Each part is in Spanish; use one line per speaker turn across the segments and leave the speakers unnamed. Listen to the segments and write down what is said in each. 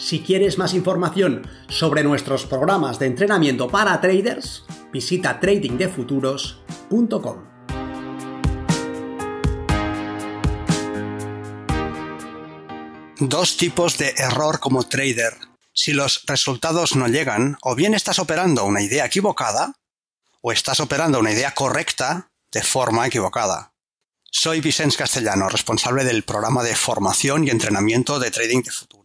Si quieres más información sobre nuestros programas de entrenamiento para traders, visita tradingdefuturos.com.
Dos tipos de error como trader. Si los resultados no llegan, o bien estás operando una idea equivocada, o estás operando una idea correcta de forma equivocada. Soy Vicente Castellano, responsable del programa de formación y entrenamiento de trading de futuro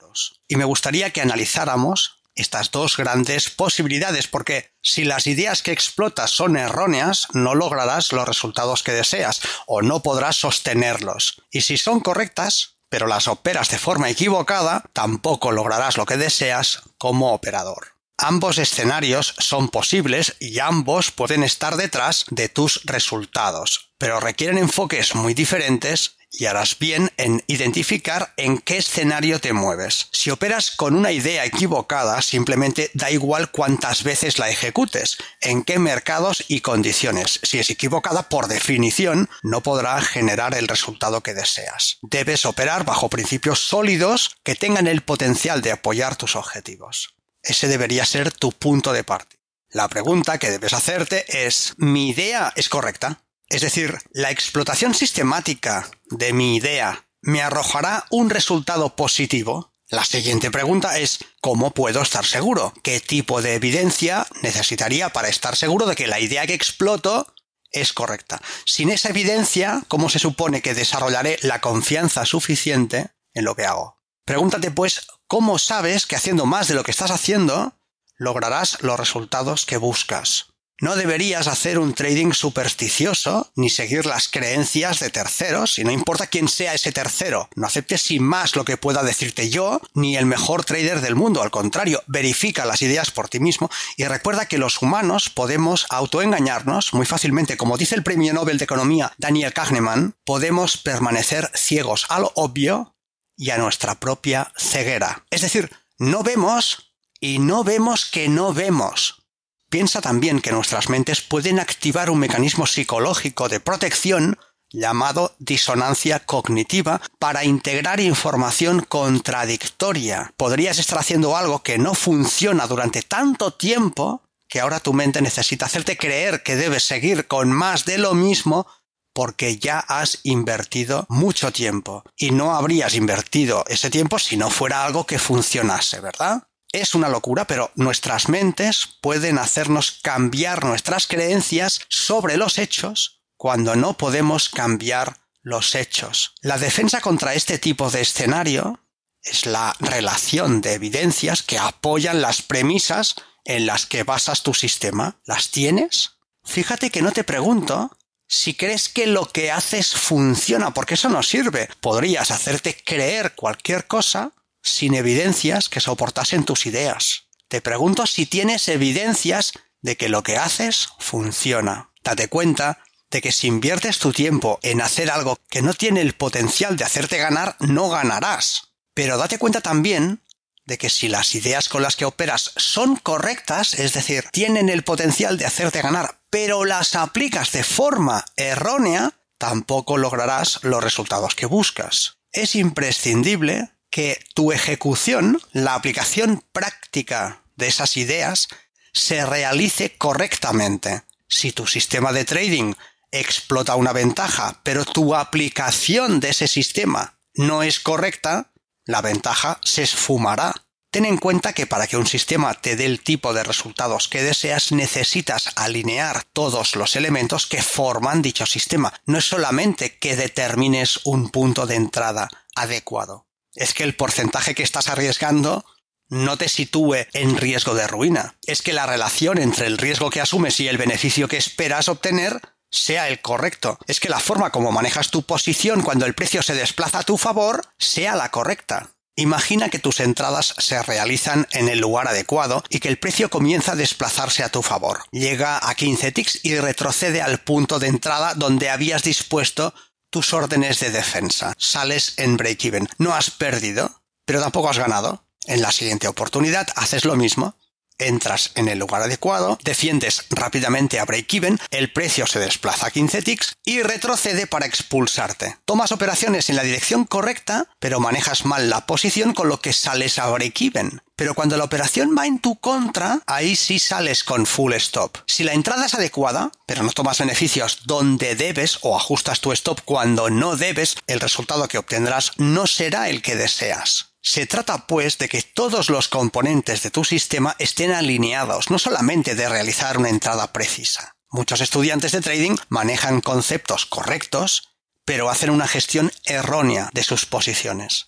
y me gustaría que analizáramos estas dos grandes posibilidades, porque si las ideas que explotas son erróneas, no lograrás los resultados que deseas o no podrás sostenerlos. Y si son correctas, pero las operas de forma equivocada, tampoco lograrás lo que deseas como operador. Ambos escenarios son posibles y ambos pueden estar detrás de tus resultados, pero requieren enfoques muy diferentes y harás bien en identificar en qué escenario te mueves. Si operas con una idea equivocada, simplemente da igual cuántas veces la ejecutes, en qué mercados y condiciones. Si es equivocada, por definición, no podrá generar el resultado que deseas. Debes operar bajo principios sólidos que tengan el potencial de apoyar tus objetivos. Ese debería ser tu punto de partida. La pregunta que debes hacerte es, ¿mi idea es correcta? Es decir, la explotación sistemática de mi idea me arrojará un resultado positivo. La siguiente pregunta es ¿cómo puedo estar seguro? ¿Qué tipo de evidencia necesitaría para estar seguro de que la idea que exploto es correcta? Sin esa evidencia, ¿cómo se supone que desarrollaré la confianza suficiente en lo que hago? Pregúntate pues ¿cómo sabes que haciendo más de lo que estás haciendo lograrás los resultados que buscas? No deberías hacer un trading supersticioso ni seguir las creencias de terceros, y no importa quién sea ese tercero. No aceptes sin más lo que pueda decirte yo, ni el mejor trader del mundo. Al contrario, verifica las ideas por ti mismo y recuerda que los humanos podemos autoengañarnos muy fácilmente. Como dice el premio Nobel de Economía Daniel Kahneman, podemos permanecer ciegos a lo obvio y a nuestra propia ceguera. Es decir, no vemos y no vemos que no vemos. Piensa también que nuestras mentes pueden activar un mecanismo psicológico de protección llamado disonancia cognitiva para integrar información contradictoria. Podrías estar haciendo algo que no funciona durante tanto tiempo que ahora tu mente necesita hacerte creer que debes seguir con más de lo mismo porque ya has invertido mucho tiempo y no habrías invertido ese tiempo si no fuera algo que funcionase, ¿verdad? Es una locura, pero nuestras mentes pueden hacernos cambiar nuestras creencias sobre los hechos cuando no podemos cambiar los hechos. La defensa contra este tipo de escenario es la relación de evidencias que apoyan las premisas en las que basas tu sistema. ¿Las tienes? Fíjate que no te pregunto si crees que lo que haces funciona, porque eso no sirve. Podrías hacerte creer cualquier cosa sin evidencias que soportasen tus ideas. Te pregunto si tienes evidencias de que lo que haces funciona. Date cuenta de que si inviertes tu tiempo en hacer algo que no tiene el potencial de hacerte ganar, no ganarás. Pero date cuenta también de que si las ideas con las que operas son correctas, es decir, tienen el potencial de hacerte ganar, pero las aplicas de forma errónea, tampoco lograrás los resultados que buscas. Es imprescindible que tu ejecución, la aplicación práctica de esas ideas, se realice correctamente. Si tu sistema de trading explota una ventaja, pero tu aplicación de ese sistema no es correcta, la ventaja se esfumará. Ten en cuenta que para que un sistema te dé el tipo de resultados que deseas necesitas alinear todos los elementos que forman dicho sistema. No es solamente que determines un punto de entrada adecuado es que el porcentaje que estás arriesgando no te sitúe en riesgo de ruina. Es que la relación entre el riesgo que asumes y el beneficio que esperas obtener sea el correcto. Es que la forma como manejas tu posición cuando el precio se desplaza a tu favor sea la correcta. Imagina que tus entradas se realizan en el lugar adecuado y que el precio comienza a desplazarse a tu favor. Llega a 15 ticks y retrocede al punto de entrada donde habías dispuesto tus órdenes de defensa. Sales en break-even. No has perdido, pero tampoco has ganado. En la siguiente oportunidad haces lo mismo entras en el lugar adecuado, defiendes rápidamente a break-even, el precio se desplaza a 15 ticks y retrocede para expulsarte. Tomas operaciones en la dirección correcta, pero manejas mal la posición con lo que sales a break-even. Pero cuando la operación va en tu contra, ahí sí sales con full stop. Si la entrada es adecuada, pero no tomas beneficios donde debes o ajustas tu stop cuando no debes, el resultado que obtendrás no será el que deseas. Se trata, pues, de que todos los componentes de tu sistema estén alineados, no solamente de realizar una entrada precisa. Muchos estudiantes de trading manejan conceptos correctos, pero hacen una gestión errónea de sus posiciones.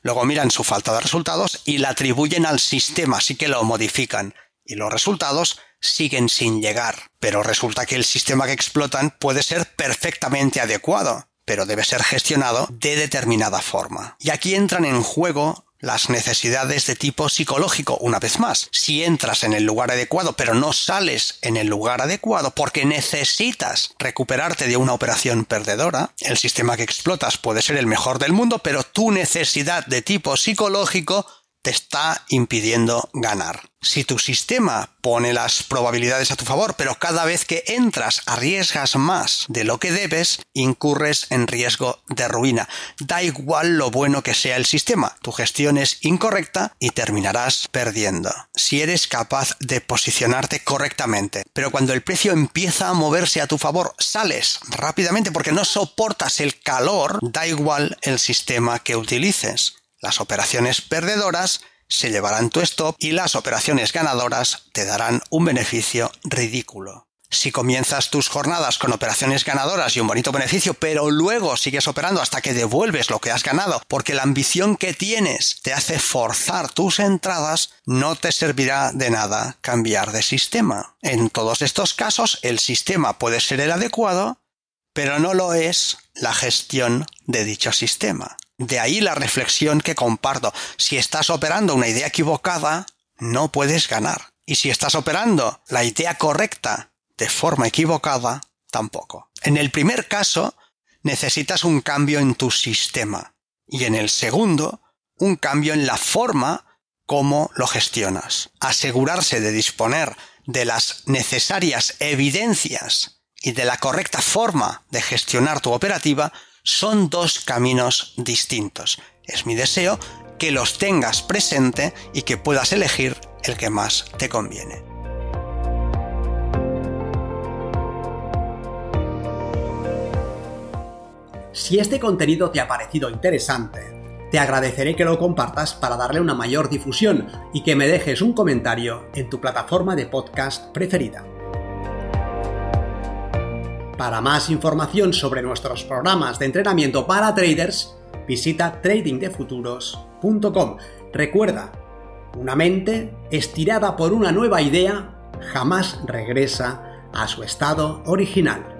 Luego miran su falta de resultados y la atribuyen al sistema, así que lo modifican, y los resultados siguen sin llegar. Pero resulta que el sistema que explotan puede ser perfectamente adecuado, pero debe ser gestionado de determinada forma. Y aquí entran en juego las necesidades de tipo psicológico, una vez más. Si entras en el lugar adecuado pero no sales en el lugar adecuado porque necesitas recuperarte de una operación perdedora, el sistema que explotas puede ser el mejor del mundo, pero tu necesidad de tipo psicológico te está impidiendo ganar. Si tu sistema pone las probabilidades a tu favor, pero cada vez que entras arriesgas más de lo que debes, incurres en riesgo de ruina. Da igual lo bueno que sea el sistema, tu gestión es incorrecta y terminarás perdiendo. Si eres capaz de posicionarte correctamente, pero cuando el precio empieza a moverse a tu favor, sales rápidamente porque no soportas el calor, da igual el sistema que utilices. Las operaciones perdedoras se llevarán tu stop y las operaciones ganadoras te darán un beneficio ridículo. Si comienzas tus jornadas con operaciones ganadoras y un bonito beneficio, pero luego sigues operando hasta que devuelves lo que has ganado, porque la ambición que tienes te hace forzar tus entradas, no te servirá de nada cambiar de sistema. En todos estos casos, el sistema puede ser el adecuado, pero no lo es la gestión de dicho sistema. De ahí la reflexión que comparto. Si estás operando una idea equivocada, no puedes ganar. Y si estás operando la idea correcta de forma equivocada, tampoco. En el primer caso, necesitas un cambio en tu sistema. Y en el segundo, un cambio en la forma como lo gestionas. Asegurarse de disponer de las necesarias evidencias y de la correcta forma de gestionar tu operativa son dos caminos distintos. Es mi deseo que los tengas presente y que puedas elegir el que más te conviene.
Si este contenido te ha parecido interesante, te agradeceré que lo compartas para darle una mayor difusión y que me dejes un comentario en tu plataforma de podcast preferida. Para más información sobre nuestros programas de entrenamiento para traders, visita tradingdefuturos.com. Recuerda, una mente estirada por una nueva idea jamás regresa a su estado original.